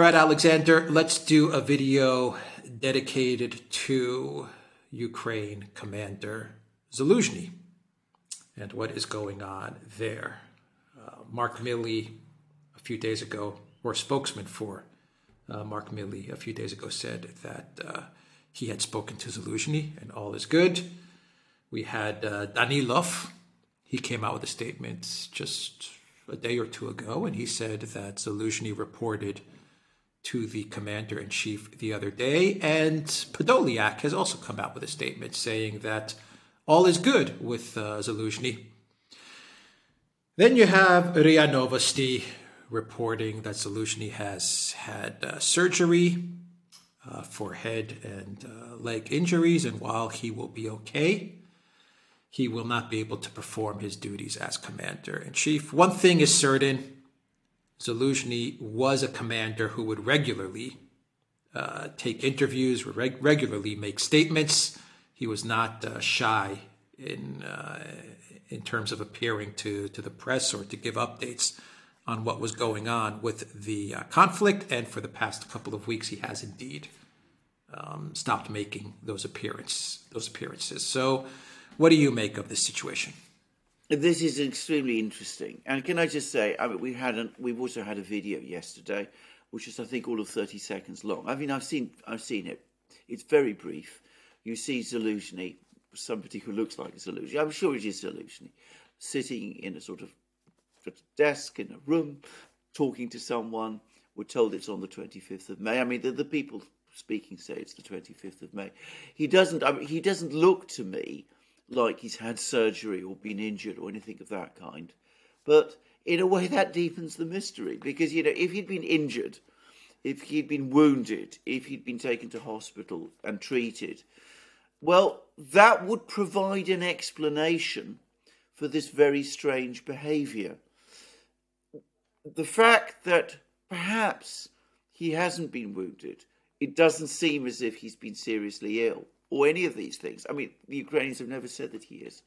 All right, Alexander, let's do a video dedicated to Ukraine Commander Zaluzhny and what is going on there. Uh, Mark Milley, a few days ago, or spokesman for uh, Mark Milley, a few days ago, said that uh, he had spoken to Zaluzhny and all is good. We had uh, Danilov, he came out with a statement just a day or two ago, and he said that Zaluzhny reported to the commander in chief the other day. And Podolyak has also come out with a statement saying that all is good with uh, Zaluzhny. Then you have RIA Novosti reporting that Zaluzhny has had uh, surgery uh, for head and uh, leg injuries, and while he will be okay, he will not be able to perform his duties as commander in chief. One thing is certain Zaluzhny was a commander who would regularly uh, take interviews, reg- regularly make statements. He was not uh, shy in uh, in terms of appearing to to the press or to give updates on what was going on with the uh, conflict. And for the past couple of weeks, he has indeed um, stopped making those appearance those appearances. So, what do you make of this situation? This is extremely interesting. And can I just say, I mean, we had an, we've also had a video yesterday, which is I think all of thirty seconds long. I mean, I've seen I've seen it. It's very brief. You see Zaluzhny, somebody who looks like Zaluzhny. I'm sure it is Zaluzhny, sitting in a sort of desk in a room, talking to someone. We're told it's on the 25th of May. I mean, the, the people speaking say it's the 25th of May. He doesn't. I mean, he doesn't look to me like he's had surgery or been injured or anything of that kind. But in a way, that deepens the mystery because, you know, if he'd been injured, if he'd been wounded, if he'd been taken to hospital and treated, well, that would provide an explanation for this very strange behavior. The fact that perhaps he hasn't been wounded, it doesn't seem as if he's been seriously ill or any of these things. I mean, the Ukrainians have never said that he is.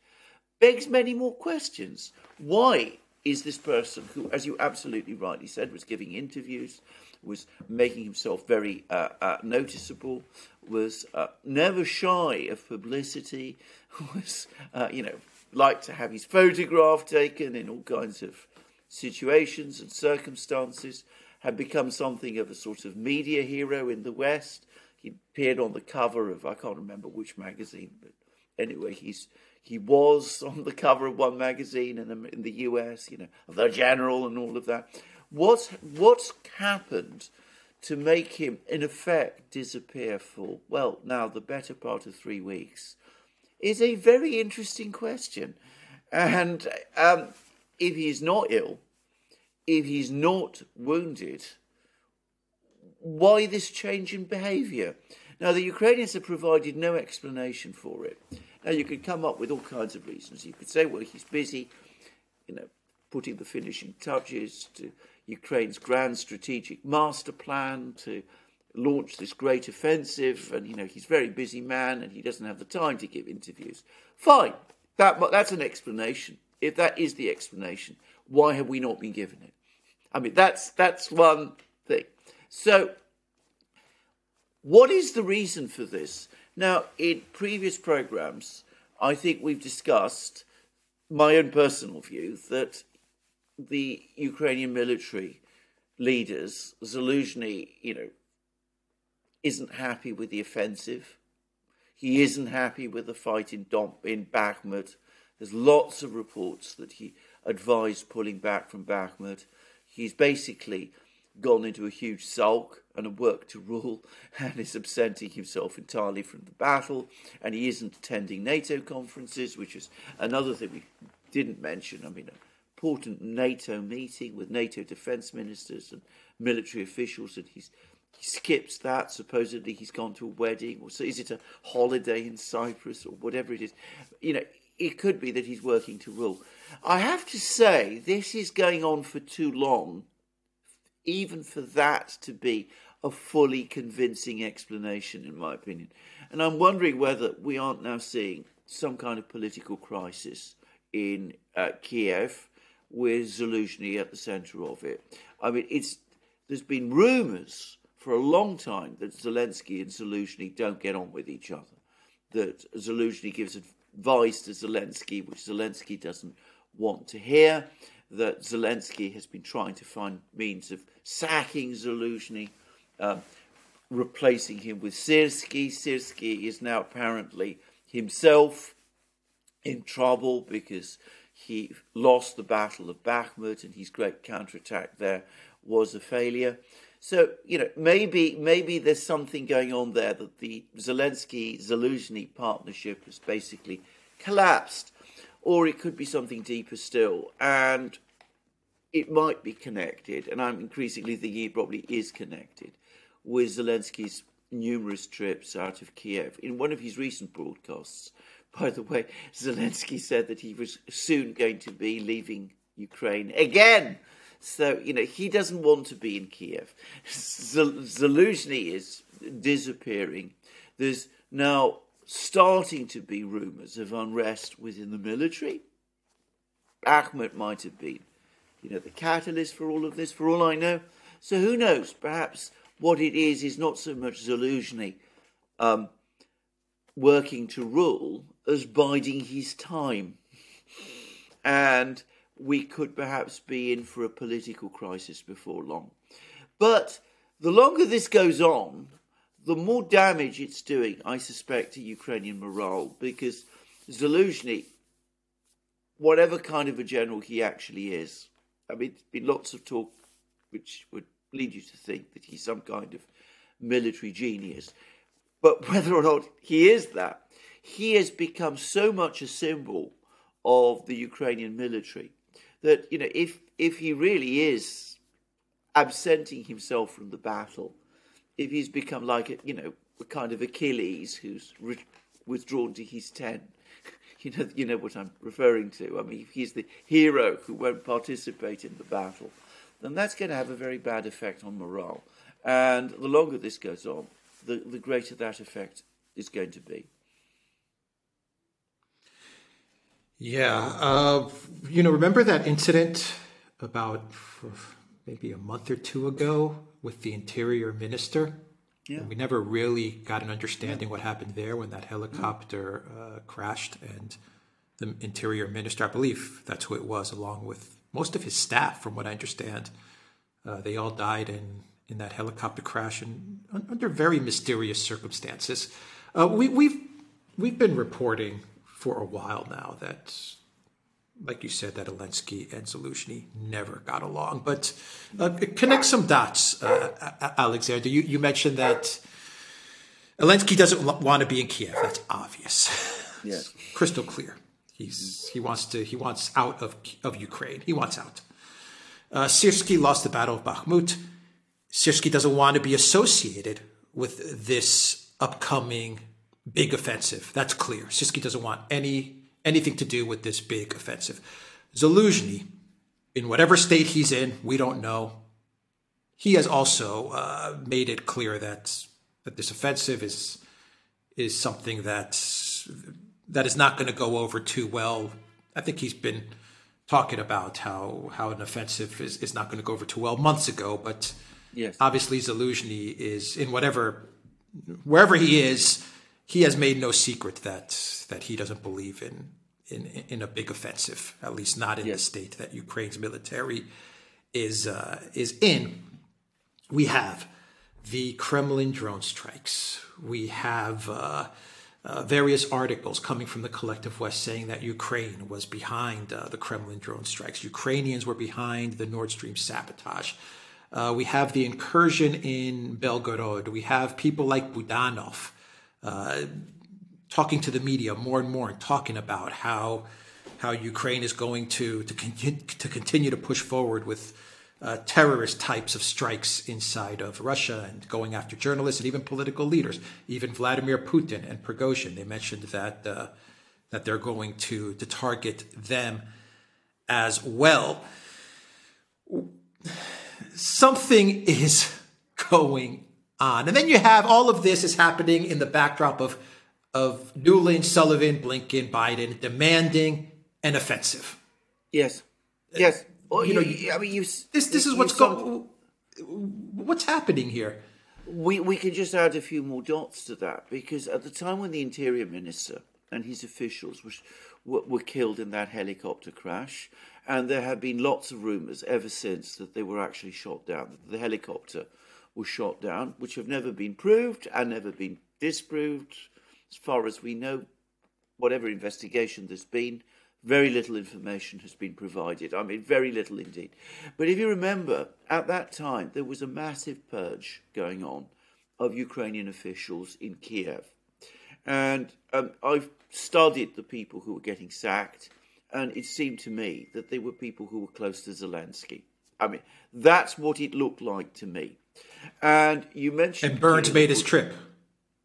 Begs many more questions. Why is this person who, as you absolutely rightly said, was giving interviews, was making himself very uh, uh, noticeable, was uh, never shy of publicity, was, uh, you know, liked to have his photograph taken in all kinds of situations and circumstances, had become something of a sort of media hero in the West, he appeared on the cover of I can't remember which magazine, but anyway, he's he was on the cover of one magazine in the, in the US, you know, the General and all of that. What's what's happened to make him, in effect, disappear for well now the better part of three weeks, is a very interesting question, and um, if he's not ill, if he's not wounded why this change in behaviour? Now, the Ukrainians have provided no explanation for it. Now, you could come up with all kinds of reasons. You could say, well, he's busy, you know, putting the finishing touches to Ukraine's grand strategic master plan to launch this great offensive, and you know he's a very busy man and he doesn't have the time to give interviews. Fine, that that's an explanation. If that is the explanation, why have we not been given it? I mean, that's that's one thing. So, what is the reason for this? Now, in previous programs, I think we've discussed my own personal view that the Ukrainian military leaders, Zaluzhny, you know, isn't happy with the offensive. He isn't happy with the fight in Dom- in Bakhmut. There's lots of reports that he advised pulling back from Bakhmut. He's basically gone into a huge sulk and a work to rule and is absenting himself entirely from the battle and he isn't attending NATO conferences, which is another thing we didn't mention. I mean, an important NATO meeting with NATO defense ministers and military officials, and he's he skips that. Supposedly he's gone to a wedding, or so is it a holiday in Cyprus or whatever it is? You know, it could be that he's working to rule. I have to say, this is going on for too long even for that to be a fully convincing explanation, in my opinion. And I'm wondering whether we aren't now seeing some kind of political crisis in uh, Kiev with Zelensky at the centre of it. I mean, it's there's been rumours for a long time that Zelensky and Zaluzhny don't get on with each other. That Zaluzhny gives advice to Zelensky, which Zelensky doesn't want to hear. That Zelensky has been trying to find means of sacking Zaluzhny, um, replacing him with Syrsky. Syrsky is now apparently himself in trouble because he lost the Battle of Bakhmut and his great counterattack there was a failure. So you know maybe maybe there's something going on there that the Zelensky Zaluzhny partnership has basically collapsed, or it could be something deeper still, and it might be connected. And I'm increasingly thinking it probably is connected with Zelensky's numerous trips out of Kiev. In one of his recent broadcasts, by the way, Zelensky said that he was soon going to be leaving Ukraine again. So, you know, he doesn't want to be in Kiev. Zaluzhny is disappearing. There's now starting to be rumours of unrest within the military. Bakhmut might have been, you know, the catalyst for all of this, for all I know. So who knows? Perhaps what it is is not so much Zaluzhny um, working to rule as biding his time. And we could perhaps be in for a political crisis before long. But the longer this goes on, the more damage it's doing, I suspect, to Ukrainian morale, because Zaluzhny, whatever kind of a general he actually is, I mean, there's been lots of talk which would lead you to think that he's some kind of military genius. But whether or not he is that, he has become so much a symbol of the Ukrainian military that you know if if he really is absenting himself from the battle, if he's become like a, you know a kind of Achilles who's re- withdrawn to his tent, you know you know what I'm referring to. I mean, if he's the hero who won't participate in the battle, then that's going to have a very bad effect on morale. And the longer this goes on, the, the greater that effect is going to be. Yeah. Uh, you know, remember that incident about maybe a month or two ago with the interior minister? Yeah. we never really got an understanding yeah. what happened there when that helicopter uh, crashed and the interior minister, I believe that's who it was, along with most of his staff, from what I understand, uh, they all died in, in that helicopter crash and under very mysterious circumstances. Uh, we, we've we've been reporting for a while now that, like you said, that Zelensky and Zaluzhny never got along. But uh, connect some dots, uh, Alexander. You, you mentioned that Zelensky doesn't want to be in Kiev. That's obvious. Yes, crystal clear. He's he wants to he wants out of of Ukraine. He wants out. Uh, Syrsky lost the Battle of Bakhmut. Syrsky doesn't want to be associated with this upcoming big offensive. That's clear. Syrsky doesn't want any anything to do with this big offensive. Zaluzhny, in whatever state he's in, we don't know. He has also uh, made it clear that that this offensive is is something that that is not going to go over too well. I think he's been talking about how how an offensive is, is not going to go over too well months ago, but yes. obviously Zaluzhny is in whatever wherever he is he has made no secret that that he doesn't believe in in in a big offensive, at least not in yes. the state that Ukraine's military is uh, is in. We have the Kremlin drone strikes. We have uh, uh, various articles coming from the collective West saying that Ukraine was behind uh, the Kremlin drone strikes. Ukrainians were behind the Nord Stream sabotage. Uh, we have the incursion in Belgorod. We have people like Budanov uh, talking to the media more and more and talking about how how Ukraine is going to to, continue, to continue to push forward with uh, terrorist types of strikes inside of Russia and going after journalists and even political leaders, even Vladimir Putin and Prigozhin. They mentioned that uh, that they're going to to target them as well. Something is going on. And then you have all of this is happening in the backdrop of of Nuland, Sullivan, Blinken, Biden demanding an offensive. Yes. Uh, yes. Well, you, you know, I mean, you, this this is what's going. what's happening here? We we can just add a few more dots to that because at the time when the interior minister and his officials were were, were killed in that helicopter crash, and there have been lots of rumours ever since that they were actually shot down. That the helicopter was shot down, which have never been proved and never been disproved, as far as we know. Whatever investigation there's been, very little information has been provided. I mean, very little indeed. But if you remember, at that time, there was a massive purge going on of Ukrainian officials in Kiev. And um, I've studied the people who were getting sacked, and it seemed to me that they were people who were close to Zelensky. I mean, that's what it looked like to me. And you mentioned. And Burns made his trip.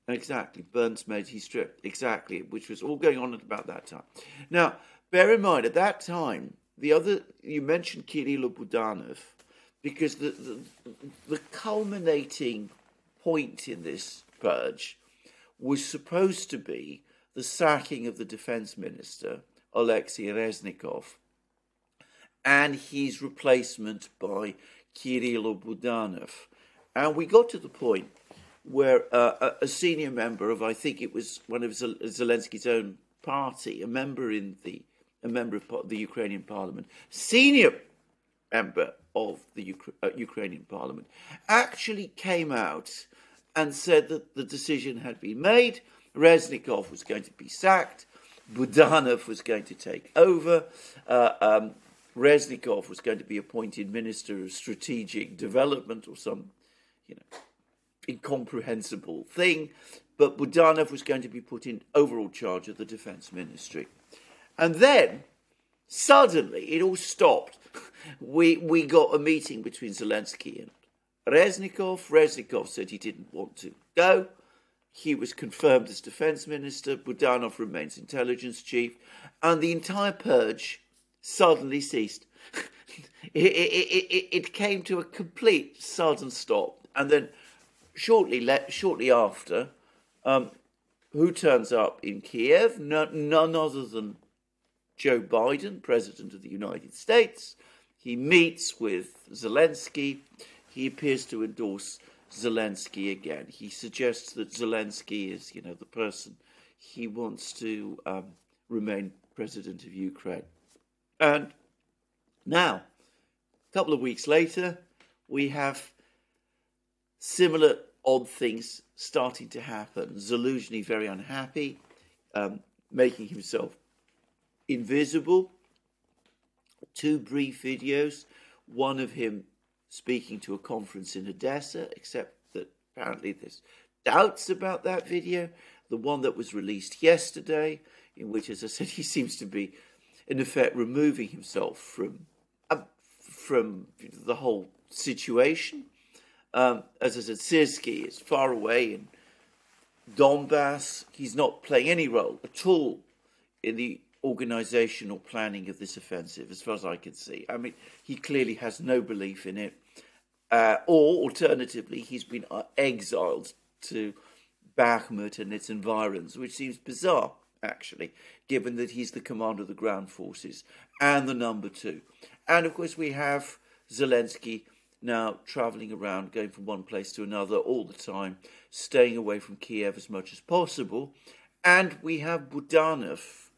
Exactly. Burns made his trip. Exactly. Which was all going on at about that time. Now, bear in mind, at that time, the other. You mentioned Kirill Budanov because the, the, the culminating point in this purge was supposed to be the sacking of the defense minister, Alexei Reznikov, and his replacement by Kirill Budanov. And we got to the point where uh, a, senior member of, I think it was one of Zelensky's own party, a member in the, a member of the Ukrainian parliament, senior member of the uh, Ukrainian parliament, actually came out and said that the decision had been made. Reznikov was going to be sacked. Budanov was going to take over. Uh, um, Reznikov was going to be appointed Minister of Strategic Development or some, you know, incomprehensible thing. But Budanov was going to be put in overall charge of the Defense Ministry. And then, suddenly, it all stopped. We, we got a meeting between Zelensky and Reznikov. Reznikov said he didn't want to go. He was confirmed as defense minister. Budanov remains intelligence chief. And the entire purge suddenly ceased. it, it, it, it, came to a complete sudden stop. And then shortly, le- shortly after, um, who turns up in Kiev? No, none other than Joe Biden, President of the United States. He meets with Zelensky he appears to endorse Zelensky again. He suggests that Zelensky is, you know, the person he wants to um, remain president of Ukraine. And now, a couple of weeks later, we have similar odd things starting to happen. Zaluzhny very unhappy, um, making himself invisible. Two brief videos, one of him speaking to a conference in Odessa, except that apparently there's doubts about that video. The one that was released yesterday, in which, as I said, he seems to be, in effect, removing himself from uh, from the whole situation. Um, as I said, Syrsky is far away in Donbass. He's not playing any role at all in the organizational planning of this offensive, as far as I can see. I mean, he clearly has no belief in it. Uh, or alternatively, he's been uh, exiled to Bakhmut and its environs, which seems bizarre, actually, given that he's the commander of the ground forces and the number two. And of course, we have Zelensky now traveling around, going from one place to another all the time, staying away from Kiev as much as possible. And we have Budanov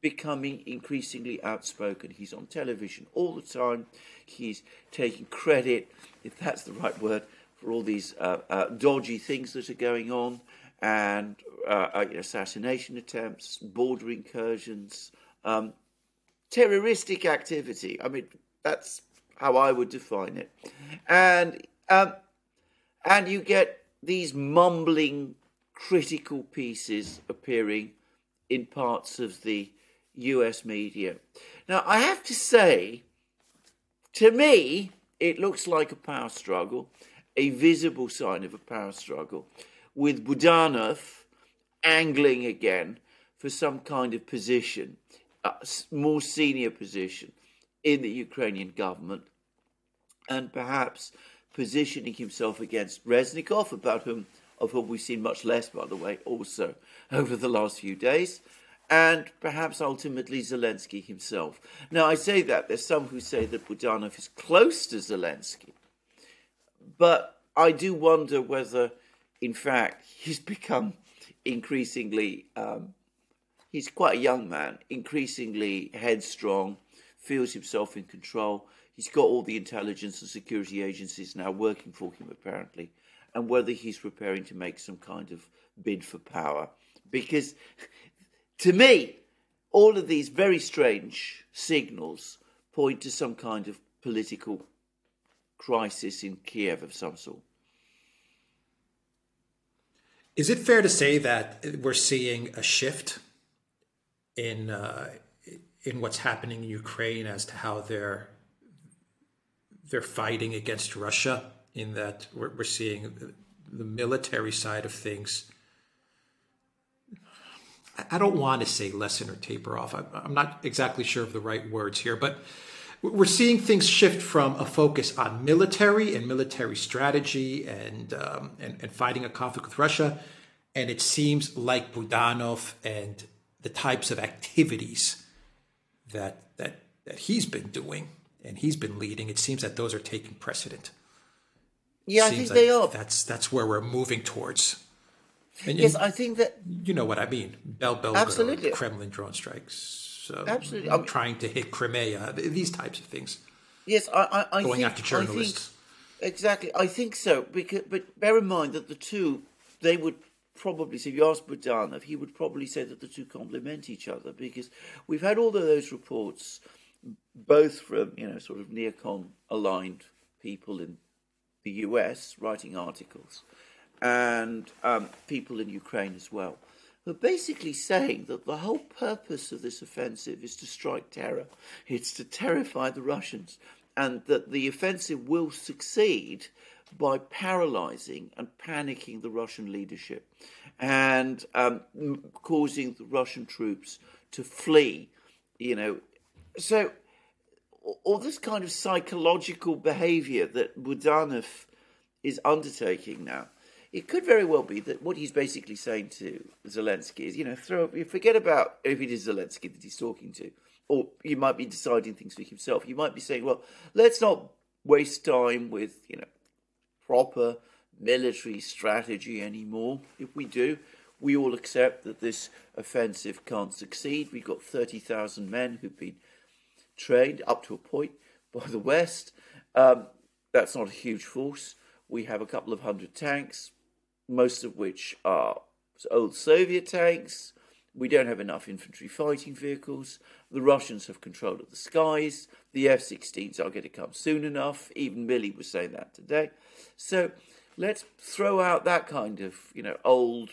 becoming increasingly outspoken. He's on television all the time. He's taking credit, if that's the right word, for all these uh, uh, dodgy things that are going on and uh, uh assassination attempts, border incursions, um, terroristic activity. I mean, that's how I would define it. And um, and you get these mumbling, critical pieces appearing in parts of the US media. Now, I have to say, to me, it looks like a power struggle, a visible sign of a power struggle, with Budanov angling again for some kind of position, a more senior position in the Ukrainian government, and perhaps positioning himself against Reznikov, about whom of whom we've seen much less, by the way, also over the last few days, and perhaps ultimately Zelensky himself. Now, I say that there's some who say that Budanov is close to Zelensky, but I do wonder whether, in fact, he's become increasingly. Um, he's quite a young man, increasingly headstrong, feels himself in control. He's got all the intelligence and security agencies now working for him, apparently, and whether he's preparing to make some kind of bid for power. Because to me, all of these very strange signals point to some kind of political crisis in Kiev of some sort. Is it fair to say that we're seeing a shift in uh, in what's happening in Ukraine as to how they're they're fighting against Russia? In that we're, we're seeing the military side of things. I don't want to say lessen or taper off. I'm not exactly sure of the right words here, but we're seeing things shift from a focus on military and military strategy and, um, and, and fighting a conflict with Russia, and it seems like Budanov and the types of activities that that that he's been doing and he's been leading. It seems that those are taking precedent. Yeah, seems I think like they are. That's that's where we're moving towards. And, yes, and I think that you know what I mean. Bel Belgorod, Absolutely. Kremlin drone strikes. So Absolutely. I'm- trying to hit Crimea. These types of things. yes, I, I, I Going think, after journalists. I think, exactly, I think so. Because, but bear in mind that the two, they would probably. So if you ask Budanov, he would probably say that the two complement each other because we've had all of those reports, both from you know sort of neocon aligned people in the US writing articles, and um, people in Ukraine as well. But basically saying that the whole purpose of this offensive is to strike terror. It's to terrify the Russians, and that the offensive will succeed by paralyzing and panicking the Russian leadership and um, causing the Russian troops to flee. You know, so all this kind of psychological behavior that Budanov is undertaking now, it could very well be that what he's basically saying to Zelensky is, you know, throw forget about if it is Zelensky that he's talking to, or you might be deciding things for himself. You might be saying, well, let's not waste time with, you know, proper military strategy anymore. If we do, we all accept that this offensive can't succeed. We've got 30,000 men who've been trained up to a point by the West. Um, that's not a huge force. We have a couple of hundred tanks, most of which are old Soviet tanks. We don't have enough infantry fighting vehicles. The Russians have control of the skies. The F 16s are going to come soon enough. Even Milley was saying that today. So let's throw out that kind of, you know, old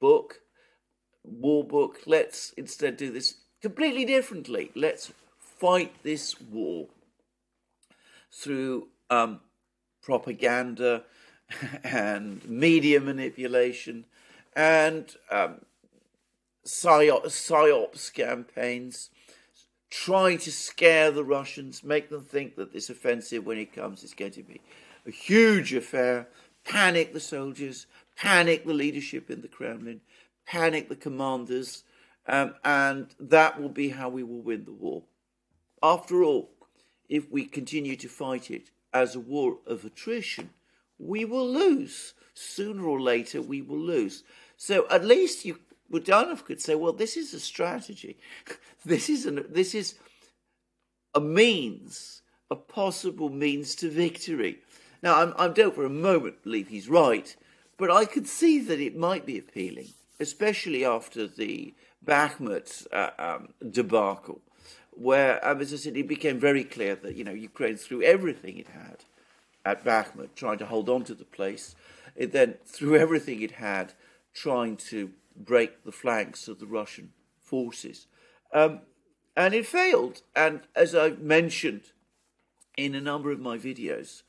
book, war book. Let's instead do this completely differently. Let's fight this war through um, propaganda and media manipulation and um, psyop, psyops campaigns. Try to scare the Russians, make them think that this offensive, when it comes, is going to be a huge affair. Panic the soldiers, panic the leadership in the Kremlin, panic the commanders, um, and that will be how we will win the war. After all, if we continue to fight it as a war of attrition, we will lose. Sooner or later, we will lose. So at least you, Budanov could say, well, this is a strategy. this is an, this is a means, a possible means to victory. Now, I'm, I don't for a moment believe he's right, but I could see that it might be appealing, especially after the Bakhmut uh, um, debacle, where, it became very clear that you know Ukraine threw everything it had at Bakhmut, trying to hold on to the place. It then threw everything it had, trying to break the flanks of the Russian forces, um, and it failed. And as I mentioned in a number of my videos,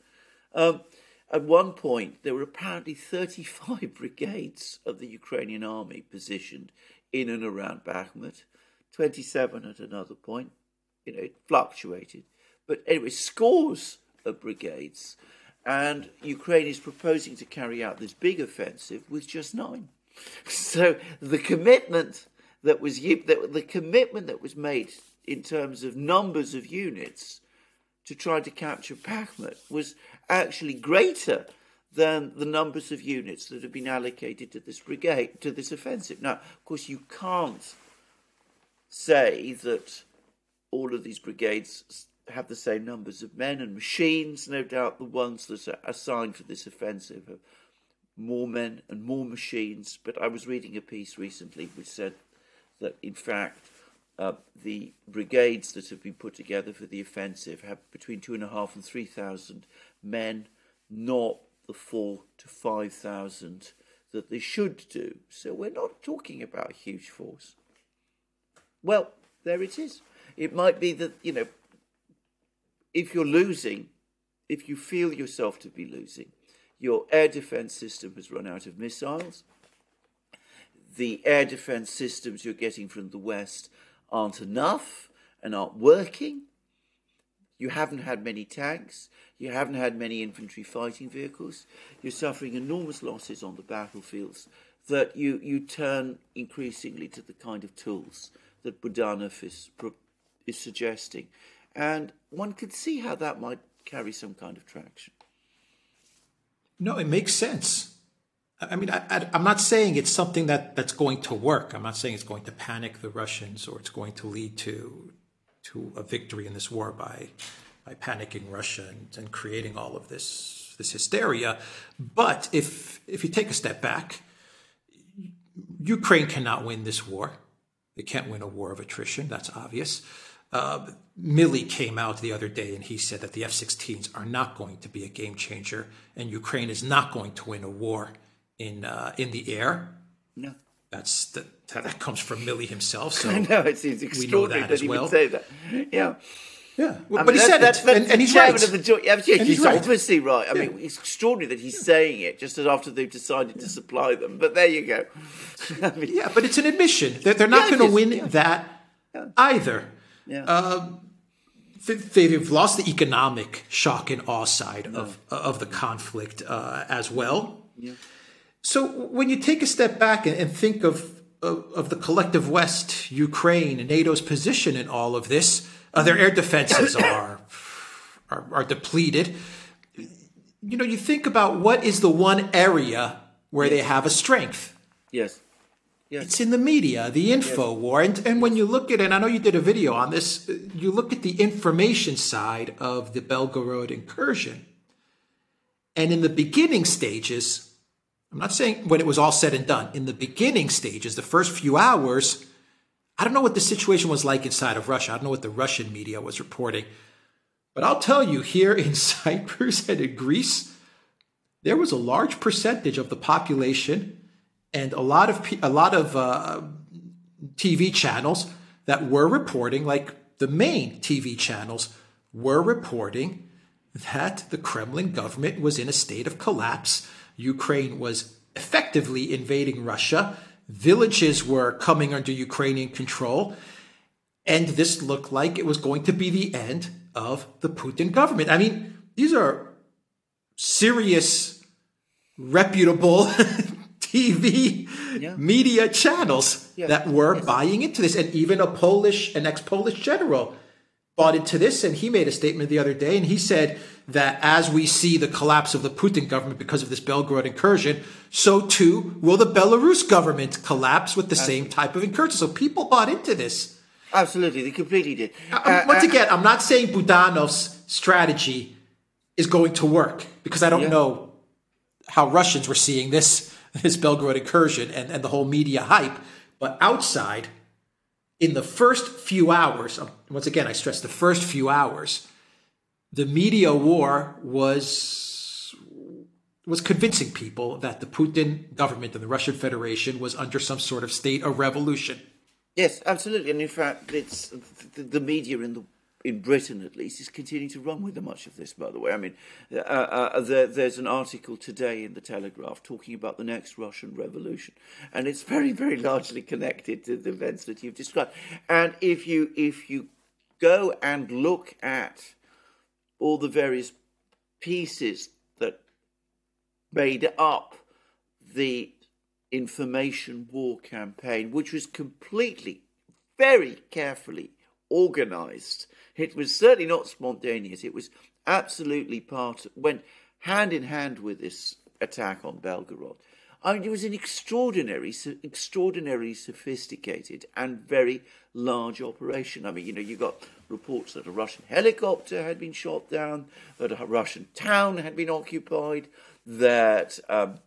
um, at one point there were apparently 35 brigades of the Ukrainian army positioned in and around Bakhmut, 27 at another point. You know, it fluctuated. But anyway, scores of brigades. And Ukraine is proposing to carry out this big offensive with just nine. So the commitment that was the, commitment that was made in terms of numbers of units to try to capture Bakhmut was actually greater than the numbers of units that have been allocated to this brigade, to this offensive. Now, of course, you can't say that all of these brigades have the same numbers of men and machines. No doubt the ones that are assigned for this offensive have more men and more machines. But I was reading a piece recently which said that, in fact, uh, the brigades that have been put together for the offensive have between two and a half and three thousand men, not the four to five thousand that they should do. So we're not talking about a huge force. Well, there it is. It might be that, you know, if you're losing, if you feel yourself to be losing, your air defense system has run out of missiles. The air defense systems you're getting from the West aren't enough and aren't working. You haven't had many tanks. You haven't had many infantry fighting vehicles. You're suffering enormous losses on the battlefields that you, you turn increasingly to the kind of tools that Budanov is, is suggesting. And one could see how that might carry some kind of traction. No, it makes sense. I mean, I, am not saying it's something that, that's going to work. I'm not saying it's going to panic the Russians or it's going to lead to to a victory in this war by by panicking Russia and, and creating all of this this hysteria. But if if you take a step back, Ukraine cannot win this war. They can't win a war of attrition. That's obvious. Uh, came out the other day and he said that the F 16s are not going to be a game changer and Ukraine is not going to win a war in, uh, in the air. No. That's the, that comes from Milley himself. So I know it's, it's extraordinary that, that he well. would say that. Yeah. Yeah, well, but he said that's, it, and, and he's right. Of the joint, yeah, yeah, he's, he's right. obviously right. I yeah. mean, it's extraordinary that he's saying it just as after they've decided to supply them. But there you go. I mean, yeah, but it's an admission that they're not yeah, going to win yeah. that either. Yeah. Um, they've lost the economic shock and awe side no. of of the conflict uh, as well. Yeah. So when you take a step back and, and think of, of, of the collective West, Ukraine, and NATO's position in all of this, uh, their air defenses are, are are depleted. You know, you think about what is the one area where they have a strength. Yes. Yes. It's in the media, the info yes. war. And, and when you look at it, and I know you did a video on this, uh, you look at the information side of the Belgorod incursion. And in the beginning stages, I'm not saying when it was all said and done, in the beginning stages, the first few hours, I don't know what the situation was like inside of Russia. I don't know what the Russian media was reporting. But I'll tell you, here in Cyprus and in Greece, there was a large percentage of the population and a lot of a lot of uh, TV channels that were reporting, like the main TV channels, were reporting that the Kremlin government was in a state of collapse. Ukraine was effectively invading Russia. Villages were coming under Ukrainian control. And this looked like it was going to be the end of the Putin government. I mean, these are serious, reputable TV yeah. media channels that were yes. buying into this. And even a Polish, an ex Polish general bought into this. And he made a statement the other day and he said that as we see the collapse of the Putin government because of this Belgorod incursion, so too will the Belarus government collapse with the Absolutely. same type of incursion. So people bought into this. Absolutely, they completely did. Uh, uh, once uh, again, I'm not saying Budanov's strategy is going to work because I don't yeah. know how Russians were seeing this this Belgorod incursion and, and the whole media hype. But outside, in the first few hours, once again, I stress the first few hours, the media war was was convincing people that the Putin government and the Russian Federation was under some sort of state of revolution. Yes, absolutely, and in fact, it's the media in the in Britain at least, is continuing to run with much of this, by the way. I mean, uh, uh, there, there's an article today in the Telegraph talking about the next Russian revolution, and it's very, very largely connected to the events that you've described. And if you, if you go and look at all the various pieces that made up the information war campaign, which was completely, very carefully organized. It was certainly not spontaneous. It was absolutely part, went hand in hand with this attack on Belgorod. I mean, it was an extraordinary, extraordinarily sophisticated and very large operation. I mean, you know, you got reports that a Russian helicopter had been shot down, that a Russian town had been occupied, that um,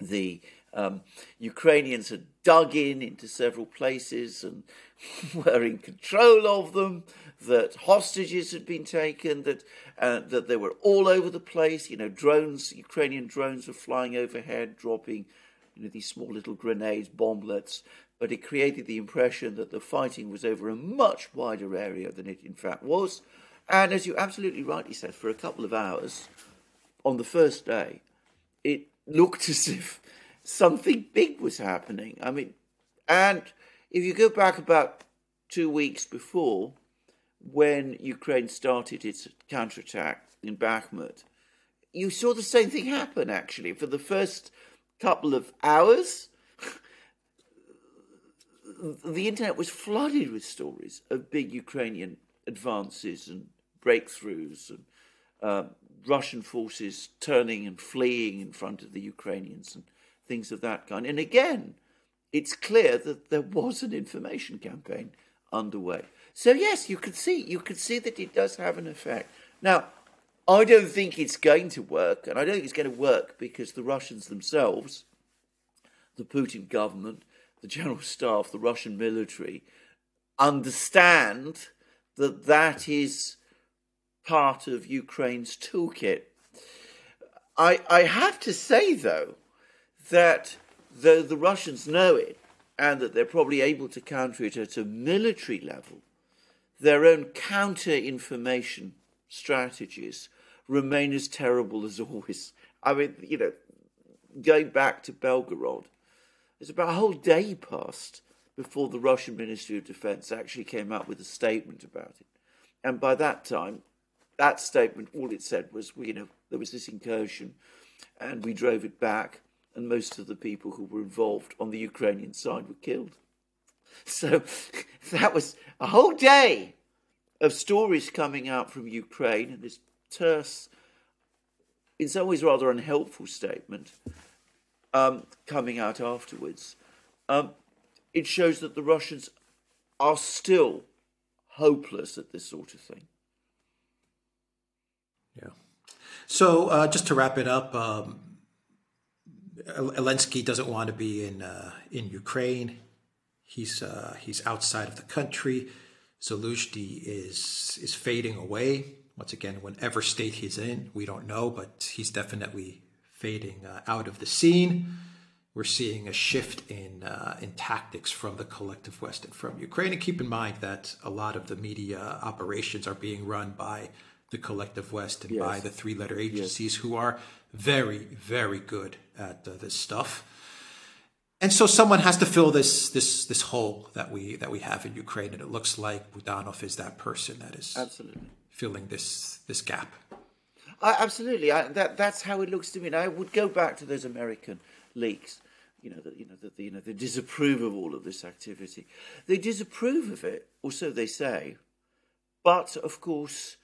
the um, Ukrainians had dug in into several places and were in control of them, that hostages had been taken, that uh, that they were all over the place. You know, drones, Ukrainian drones were flying overhead, dropping you know these small little grenades, bomblets. But it created the impression that the fighting was over a much wider area than it in fact was. And as you absolutely rightly said, for a couple of hours on the first day, it looked as if something big was happening. I mean, and if you go back about two weeks before, when Ukraine started its counterattack in Bakhmut, you saw the same thing happen actually. For the first couple of hours, the internet was flooded with stories of big Ukrainian advances and breakthroughs and uh, Russian forces turning and fleeing in front of the Ukrainians and things of that kind. And again, it's clear that there was an information campaign underway. So yes, you could see you could see that it does have an effect. Now, I don't think it's going to work, and I don't think it's going to work because the Russians themselves, the Putin government, the general staff, the Russian military, understand that that is part of Ukraine's toolkit. I I have to say though that though the Russians know it and that they're probably able to counter it at a military level, their own counter information strategies remain as terrible as always. I mean, you know, going back to Belgorod, there's about a whole day passed before the Russian Ministry of Defense actually came out with a statement about it. And by that time, that statement, all it said was, you know, there was this incursion and we drove it back, and most of the people who were involved on the Ukrainian side were killed. So that was a whole day of stories coming out from Ukraine and this terse, in some ways rather unhelpful statement um, coming out afterwards. Um, it shows that the Russians are still hopeless at this sort of thing. Yeah. So uh, just to wrap it up, um, Zelensky doesn't want to be in uh, in Ukraine. He's uh, he's outside of the country. Zaluzhny is is fading away. Once again, whatever state he's in, we don't know, but he's definitely fading uh, out of the scene. We're seeing a shift in uh, in tactics from the collective West and from Ukraine. And keep in mind that a lot of the media operations are being run by the collective West and yes. by the three letter agencies yes. who are very, very good at uh, this stuff and so someone has to fill this this this hole that we that we have in Ukraine, and it looks like Budanov is that person that is absolutely filling this this gap. I, absolutely, I, that that's how it looks to me. And I would go back to those American leaks. You know, that you know that the, you know they disapprove of all of this activity. They disapprove of it, or so they say. But of course,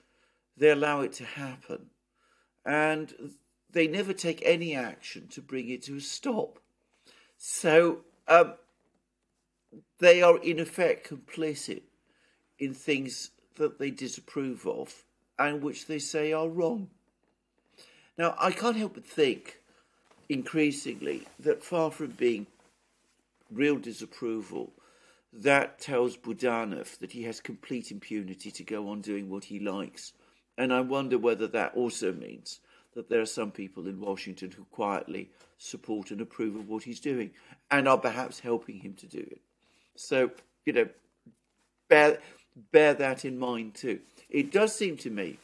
they allow it to happen, and they never take any action to bring it to a stop. So um, they are in effect complicit in things that they disapprove of and which they say are wrong. Now, I can't help but think increasingly that far from being real disapproval, that tells Budanov that he has complete impunity to go on doing what he likes. And I wonder whether that also means that there are some people in Washington who quietly support and approve of what he's doing and are perhaps helping him to do it. So, you know, bear, bear that in mind too. It does seem to me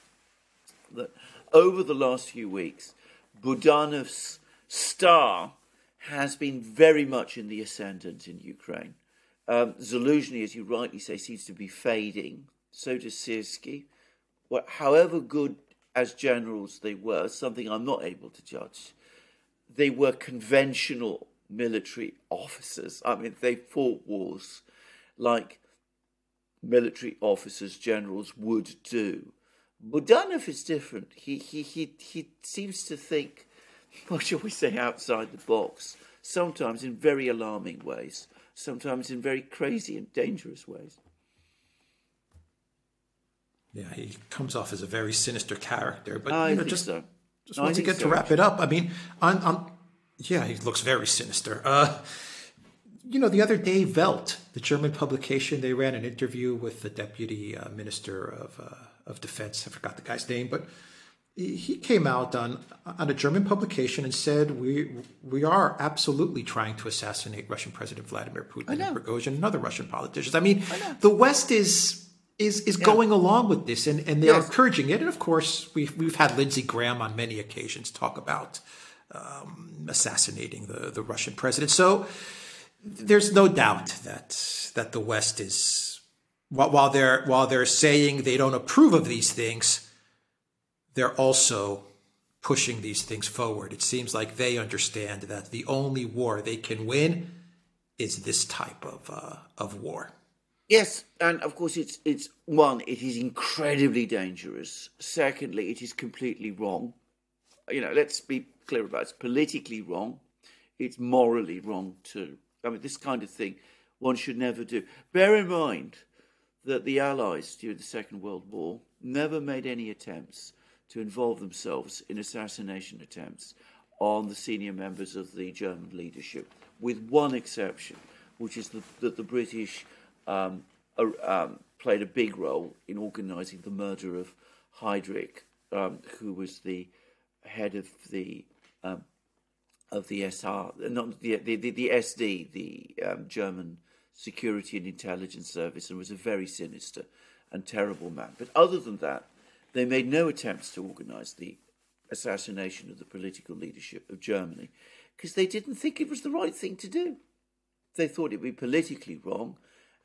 that over the last few weeks, Budanov's star has been very much in the ascendant in Ukraine. Um, as you rightly say, seems to be fading. So does Syrskyi. Well, however good as generals they were, something I'm not able to judge, they were conventional military officers. I mean, they fought wars like military officers, generals would do. Budanov is different. He, he, he, he seems to think, what shall we say, outside the box, sometimes in very alarming ways, sometimes in very crazy and dangerous ways. Yeah, he comes off as a very sinister character, but I you know, just so. just I once think again so, to wrap it up. I mean, on, on yeah, he looks very sinister. Uh, you know, the other day, Welt, the German publication, they ran an interview with the deputy uh, minister of uh, of defense. I forgot the guy's name, but he he came out on on a German publication and said we we are absolutely trying to assassinate Russian President Vladimir Putin and Prigozhin and other Russian politicians. I mean, the West is is is going along with this and, and they are encouraging it. And of course, we've we've had Lindsey Graham on many occasions talk about um, assassinating the the Russian president. So there's no doubt that that the West is while, while they're while they're saying they don't approve of these things, they're also pushing these things forward. It seems like they understand that the only war they can win is this type of uh, of war. Yes, and of course it's it's one, it is incredibly dangerous. Secondly, it is completely wrong. You know, let's be clear about it. It's politically wrong. It's morally wrong too. I mean, this kind of thing one should never do. Bear in mind that the Allies during the Second World War never made any attempts to involve themselves in assassination attempts on the senior members of the German leadership, with one exception, which is the, that the British um, um, played a big role in organising the murder of Heydrich, um, who was the head of the um, of the SR, not the the, the, the SD, the um, German Security and Intelligence Service, and was a very sinister and terrible man. But other than that, they made no attempts to organise the assassination of the political leadership of Germany because they didn't think it was the right thing to do. They thought it would be politically wrong,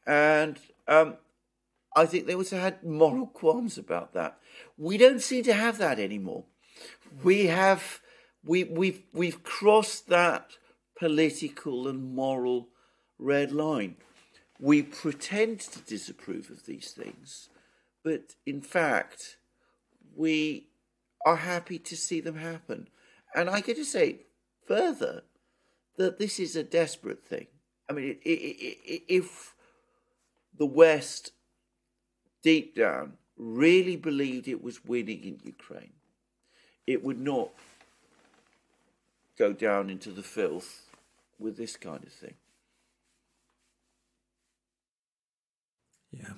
and um, I think they also had moral qualms about that. We don't seem to have that anymore. We have we we've we've crossed that political and moral red line. We pretend to disapprove of these things, but in fact, we are happy to see them happen. And I get to say further that this is a desperate thing. I mean, if the West, deep down, really believed it was winning in Ukraine, it would not go down into the filth with this kind of thing. Yeah.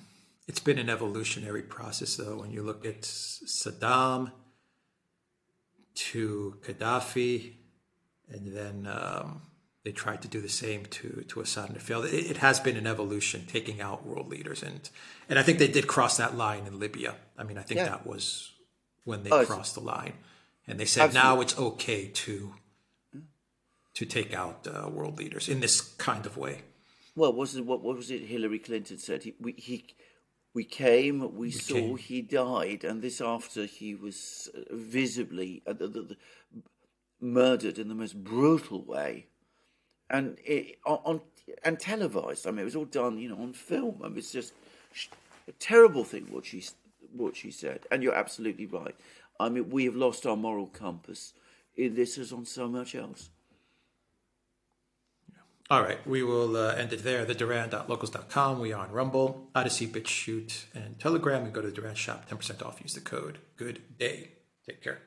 It's been an evolutionary process, though. When you look at Saddam to Gaddafi, and then um, they tried to do the same to, to Assad and it failed. It, it has been an evolution, taking out world leaders. And, and I think they did cross that line in Libya. I mean, I think Yeah. that was when they Oh, crossed the line. And they said now it's okay to to take out uh, world leaders in this kind of way. Well, wasn't what, what was it Hillary Clinton said? He, we, he, we came, we, saw, came. he died, and this after he was uh, visibly uh, the, the, the, murdered in the most brutal way, and it, on, and televised. I mean, it was all done, you know, on film. I mean, it's just a terrible thing what she what she said, and you're absolutely right. I mean, we have lost our moral compass in this as on so much else. All right, we will uh, end it there. The Duran.locals.com. We are on Rumble, Odysee, BitChute, and Telegram. And go to the Duran shop, 10% off. Use the code Good Day. Take care.